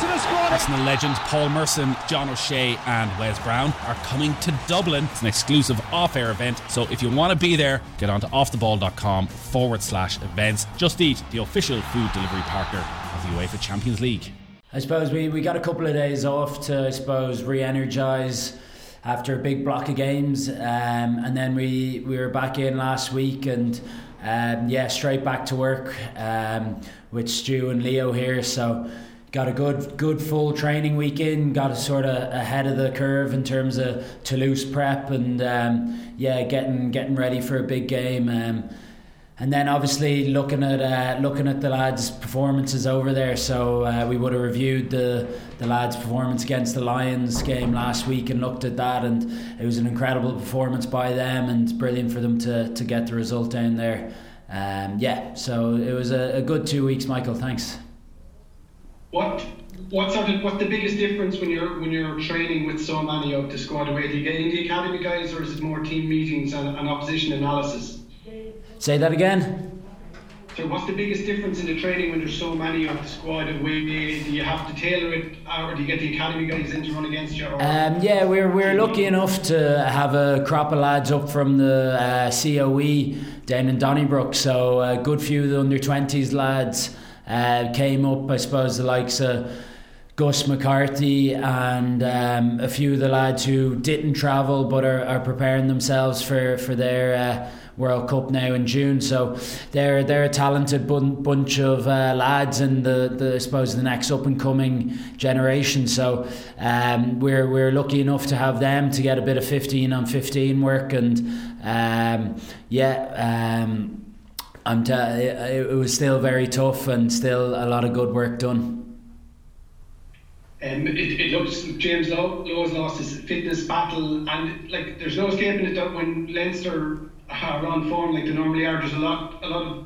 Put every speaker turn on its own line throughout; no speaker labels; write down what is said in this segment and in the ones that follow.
Arsenal squad.
Arsenal legends Paul Merson, John O'Shea, and Wes Brown are coming to Dublin. It's an exclusive off air event. So if you want to be there, get on to offtheball.com forward slash events. Just Eat, the official food delivery partner of the UEFA Champions League.
I suppose we, we got a couple of days off to, I suppose, re energise after a big block of games. Um, and then we, we were back in last week and um, yeah, straight back to work um, with Stu and Leo here. So got a good good full training weekend. Got sort of ahead of the curve in terms of Toulouse prep and um, yeah, getting getting ready for a big game. Um, and then obviously looking at uh, looking at the lads' performances over there. So uh, we would have reviewed the the lads' performance against the Lions game last week and looked at that, and it was an incredible performance by them, and brilliant for them to to get the result down there. Um, yeah, so it was a, a good two weeks, Michael. Thanks.
What what sort of what's the biggest difference when you're when you're training with so many of the squad away? Do you get in the academy guys, or is it more team meetings and, and opposition analysis?
Say that again.
So what's the biggest difference in the training when there's so many of the squad away? Do you have to tailor it, or do you get the academy guys in to run against you?
Um, yeah, we're, we're lucky enough to have a crop of lads up from the uh, COE down in Donnybrook. So a good few of the under 20s lads uh, came up, I suppose, the likes of Gus McCarthy and um, a few of the lads who didn't travel but are, are preparing themselves for, for their. Uh, World Cup now in June. So they're they're a talented bun- bunch of uh, lads and the, the I suppose the next up and coming generation. So um, we're we're lucky enough to have them to get a bit of 15 on 15 work and um, yeah. Um, I'm t- it, it was still very tough and still a lot of good work done.
Um, it, it looks James Lowe, Lowe's lost his fitness battle, and like there's no escaping it that when Leinster are on form like they normally are. There's a lot, a lot of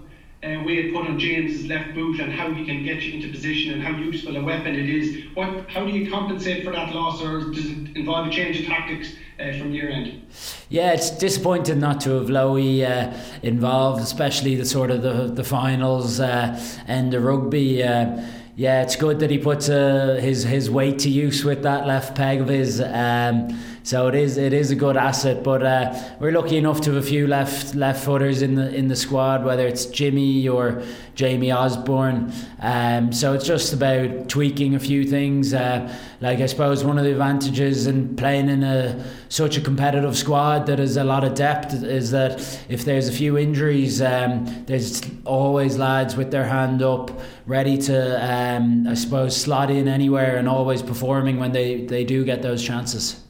uh, weight put on James's left boot and how he can get you into position and how useful a weapon it is. What, how do you compensate for that loss, or does it involve a change of tactics uh, from your end?
Yeah, it's disappointing not to have Lowy uh, involved, especially the sort of the the finals uh, and the rugby. Uh, yeah, it's good that he puts uh, his his weight to use with that left peg of his. Um, so it is it is a good asset. But uh, we're lucky enough to have a few left left footers in the in the squad, whether it's Jimmy or Jamie Osborne. Um, so it's just about tweaking a few things. Uh, like I suppose one of the advantages in playing in a such a competitive squad that has a lot of depth is that if there's a few injuries, um, there's always lads with their hand up, ready to um, I suppose slot in anywhere and always performing when they, they do get those chances.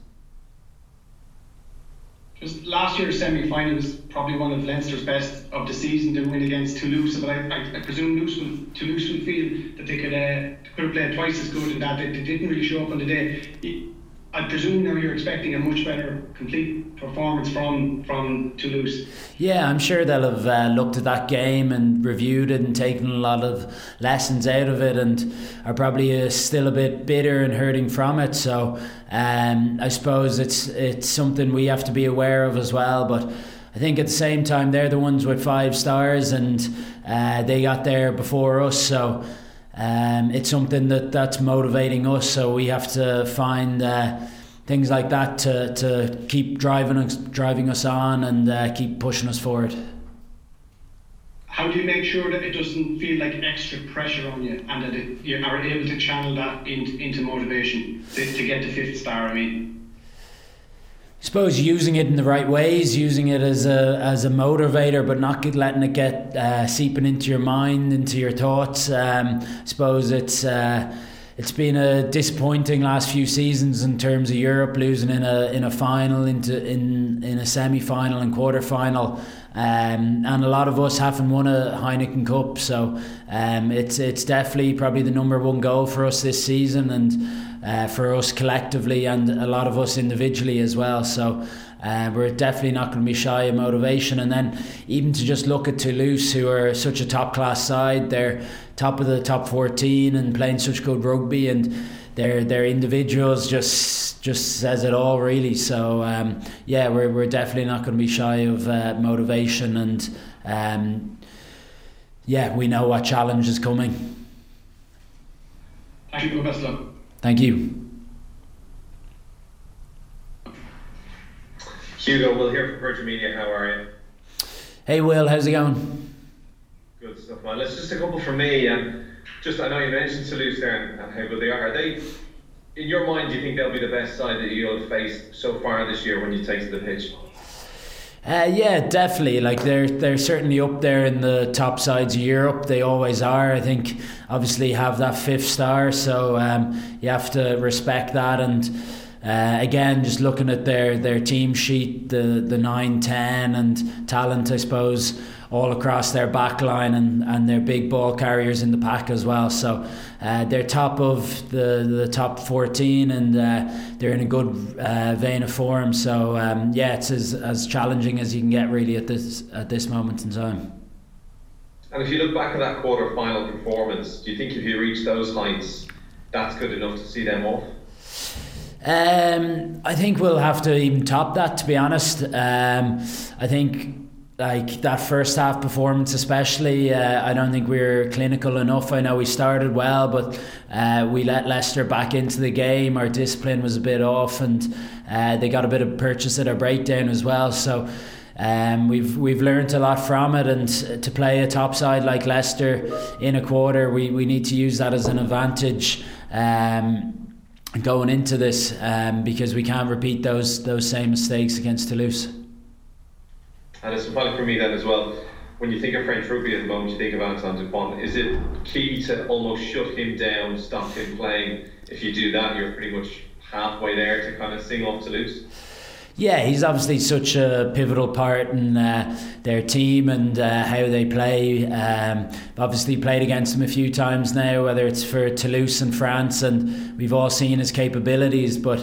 Just last year's semi final was probably one of Leinster's best of the season to win against Toulouse, but I, I, I presume Toulouse will, Toulouse feel that they could, uh, could have played twice as good in that. They, they didn't really show up on the day. I presume now you're expecting a much better complete performance from from Toulouse.
Yeah, I'm sure they'll have uh, looked at that game and reviewed it and taken a lot of lessons out of it, and are probably uh, still a bit bitter and hurting from it. So um, I suppose it's it's something we have to be aware of as well, but. I think at the same time they're the ones with five stars and uh, they got there before us so um, it's something that that's motivating us. So we have to find uh, things like that to, to keep driving us driving us on and uh, keep pushing us forward.
How do you make sure that it doesn't feel like extra pressure on you and that it, you are able to channel that into, into motivation to, to get the fifth star? I mean
suppose using it in the right ways, using it as a as a motivator, but not letting it get uh, seeping into your mind, into your thoughts. Um, I suppose it's. Uh, it's been a disappointing last few seasons in terms of Europe losing in a in a final into in in a semi final and quarter final, um, and a lot of us haven't won a Heineken Cup, so um, it's it's definitely probably the number one goal for us this season, and uh, for us collectively and a lot of us individually as well. So uh, we're definitely not going to be shy of motivation. And then even to just look at Toulouse, who are such a top class side, they're top of the top 14 and playing such good rugby and their their individuals just just says it all really so um, yeah we're, we're definitely not going to be shy of uh, motivation and um, yeah we know what challenge is coming
Actually, best luck.
Thank you.
Hugo, we'll hear from Virgin Media. How are you?
Hey, Will, how's it going?
Good stuff, man. Let's just a couple from me. Um, just I know you mentioned Toulouse there and how good they are. Are they, in your mind, do you think they'll be the best side that you'll face so far this year when you take to the pitch?
Uh, yeah, definitely. Like they're they're certainly up there in the top sides of Europe. They always are. I think obviously have that fifth star, so um, you have to respect that. And uh, again, just looking at their their team sheet, the the nine, ten, and talent, I suppose all across their back line and, and their big ball carriers in the pack as well. So uh, they're top of the, the top 14 and uh, they're in a good uh, vein of form. So um, yeah, it's as, as challenging as you can get really at this at this moment in time.
And if you look back at that quarter final performance, do you think if you reach those heights, that's good enough to see them off?
Um, I think we'll have to even top that. To be honest, um, I think like that first half performance, especially, uh, I don't think we were clinical enough. I know we started well, but uh, we let Leicester back into the game. Our discipline was a bit off, and uh, they got a bit of purchase at our breakdown as well. So. Um, we've we've learned a lot from it, and to play a top side like Leicester in a quarter, we, we need to use that as an advantage um, going into this um, because we can't repeat those those same mistakes against Toulouse.
And it's final for me then as well. When you think of French rugby at the moment, you think of Antoine Dupont. Is it key to almost shut him down, stop him playing? If you do that, you're pretty much halfway there to kind of sing off Toulouse.
Yeah, he's obviously such a pivotal part in uh, their team and uh, how they play. Um, obviously played against him a few times now, whether it's for Toulouse and France, and we've all seen his capabilities. But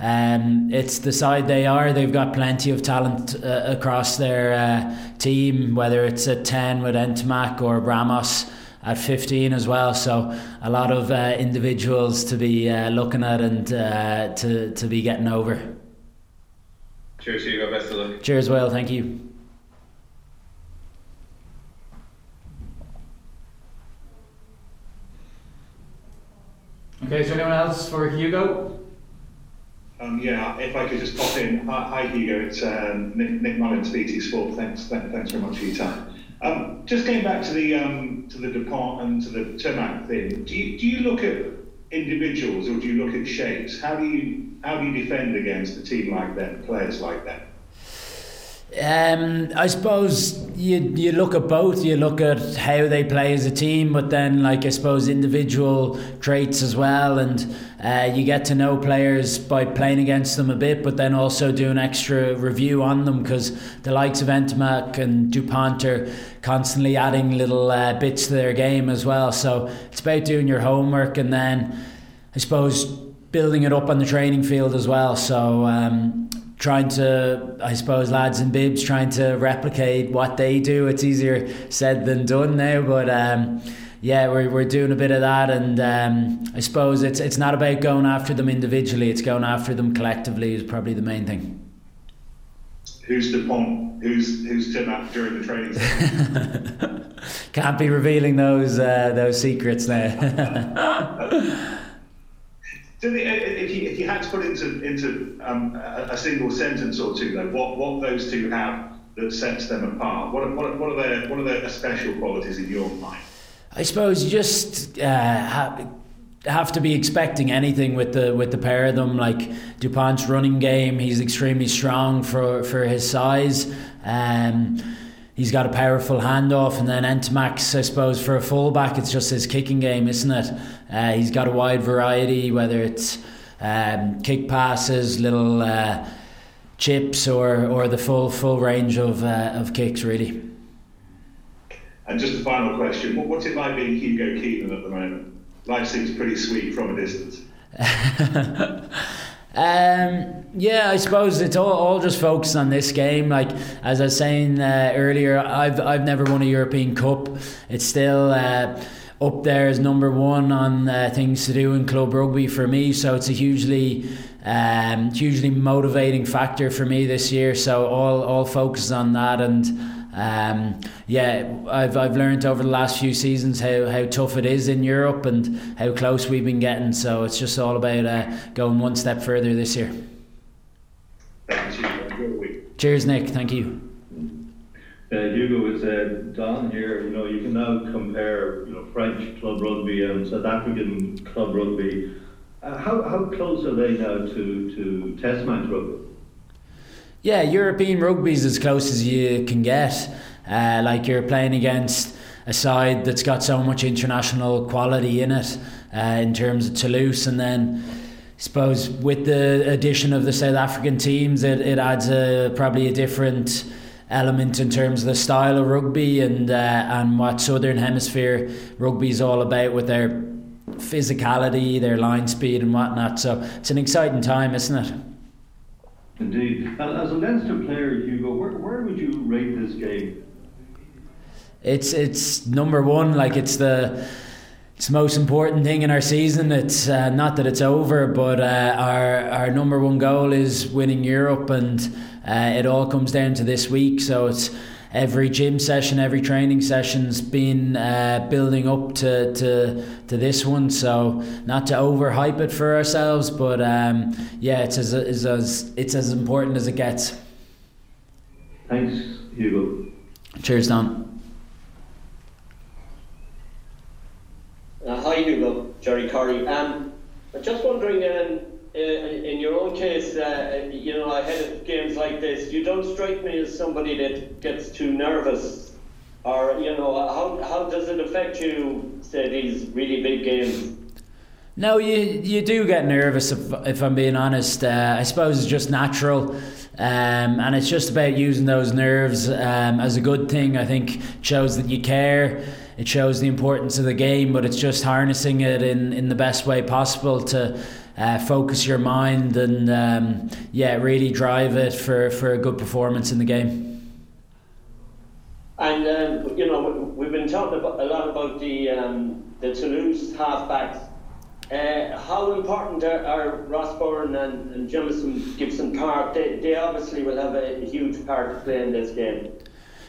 um, it's the side they are. They've got plenty of talent uh, across their uh, team, whether it's at 10 with Ntamack or Ramos at 15 as well. So a lot of uh, individuals to be uh, looking at and to, to be getting over.
Cheers, Hugo. Best of luck.
Cheers, Will. Thank you.
Okay, is there anyone else for Hugo?
Um, yeah, if I could just pop in. Hi, hi Hugo, it's um, Nick, Nick Mullins, BT Sport. Thanks, th- thanks very much for your time. Um, just going back to the um, to the Dupont and to the Ntamack thing. Do you do you look at individuals or do you look at shapes? How do you how do you defend against a team like that, players like that?
Um, I suppose you you look at both. You look at how they play as a team, but then like I suppose individual traits as well, and uh, you get to know players by playing against them a bit, but then also do an extra review on them because the likes of Ntamack and Dupont are constantly adding little uh, bits to their game as well. So it's about doing your homework and then I suppose building it up on the training field as well. So. Um, trying to, I suppose, lads and bibs trying to replicate what they do. It's easier said than done now, but um, yeah, we're, we're doing a bit of that, and um, I suppose it's it's not about going after them individually; it's going after them collectively is probably the main thing.
Who's Dupont? Who's who's Tim up during the training?
Can't be revealing those uh, those secrets now.
So if, you, if you had to put into into um, a, single sentence or two, though, what what those two have that sets them apart? What what, what are their what are their special qualities in your mind?
I suppose you just uh, have, have to be expecting anything with the with the pair of them. Like Dupont's running game, he's extremely strong for for his size. Um, he's got a powerful handoff, and then Ntamack's, I suppose, for a fullback, it's just his kicking game, isn't it? Uh, he's got a wide variety, whether it's um, kick passes, little uh, chips, or or the full full range of uh, of kicks, really.
And just a final question: What's it like being Hugo Keenan at the moment? Life seems pretty sweet from a distance.
Um, yeah, I suppose it's all, all just focused on this game. Like as I was saying uh, earlier, I've I've never won a European Cup. It's still uh, up there as number one on uh, things to do in club rugby for me. So it's a hugely um, hugely motivating factor for me this year. So all all focus on that and. um, yeah, I've I've learned over the last few seasons how, how tough it is in Europe and how close we've been getting. So it's just all about uh, going one step further this year. Cheers, Nick. Thank you.
Uh, Hugo, it's uh, Don here. You know, you can now compare, you know, French club rugby and South African club rugby. Uh, how, how close are they now to, to test match rugby?
Yeah, European rugby is as close as you can get. Uh, like you're playing against a side that's got so much international quality in it, uh, in terms of Toulouse, and then I suppose with the addition of the South African teams, it, it adds a probably a different element in terms of the style of rugby and uh, and what Southern Hemisphere rugby is all about with their physicality, their line speed, and whatnot. So it's an exciting time, isn't it?
Indeed. And as a Leinster player, Hugo, where, where would you rate this game?
It's it's number one. Like it's the it's the most important thing in our season. It's uh, not that it's over, but uh, our our number one goal is winning Europe, and uh, it all comes down to this week. So it's every gym session, every training session's been uh, building up to, to to this one. So not to overhype it for ourselves, but um, yeah, it's as, it's as it's as important as it gets.
Thanks, Hugo.
Cheers, Don.
Uh, hi, Hugo. Jerry Curry. Um, I'm just wondering, um, in your own case, uh, you know, ahead of games like this, you don't strike me as somebody that gets too nervous, or you know, how how does it affect you? Say these really big games.
No, you you do get nervous if, if I'm being honest. Uh, I suppose it's just natural, um, and it's just about using those nerves um, as a good thing. I think shows that you care. It shows the importance of the game, but it's just harnessing it in, in the best way possible to uh, focus your mind and um, yeah, really drive it for, for a good performance in the game.
And um, you know, we've been talking about, a lot about the um, the Toulouse halfbacks. Uh, how important are, are Ross Byrne and, and Jamison Gibson Park? They, they obviously will have a, a huge part to play in this game.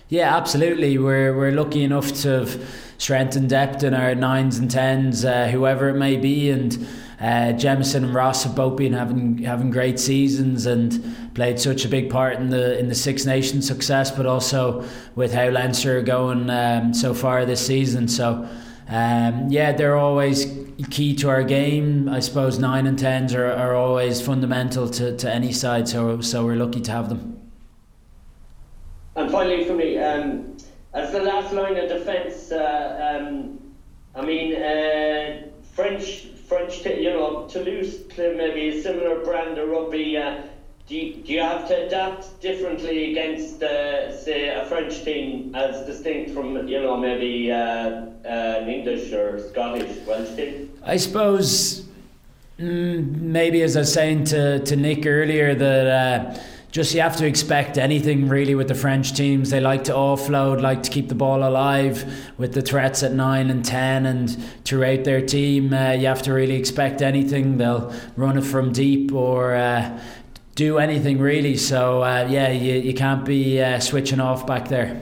Yeah, absolutely. We're we're lucky enough to have strength and depth in our nines and tens, uh, whoever it may be, and uh, Jamison and Ross have both been having having great seasons and played such a big part in the in the Six Nations success, but also with how Leinster are going um, so far this season. So. Um, yeah, they're always key to our game. I suppose nine and tens are, are always fundamental to, to any side, so so we're lucky to have them.
And finally, for me, um, as the last line of defence, uh, um, I mean, uh, French, French, you know, Toulouse maybe a similar brand of rugby. Uh, do you, do you have to adapt differently against, uh, say, a French team as distinct from, you know, maybe uh, uh, an English or Scottish Welsh team?
I suppose mm, maybe as I was saying to, to Nick earlier that just you have to expect anything really with the French teams. They like to offload, like to keep the ball alive with the threats at nine and ten, and throughout their team, uh, you have to really expect anything. They'll run it from deep or. Uh, do anything really, so uh, yeah, you, you can't be uh, switching off back there.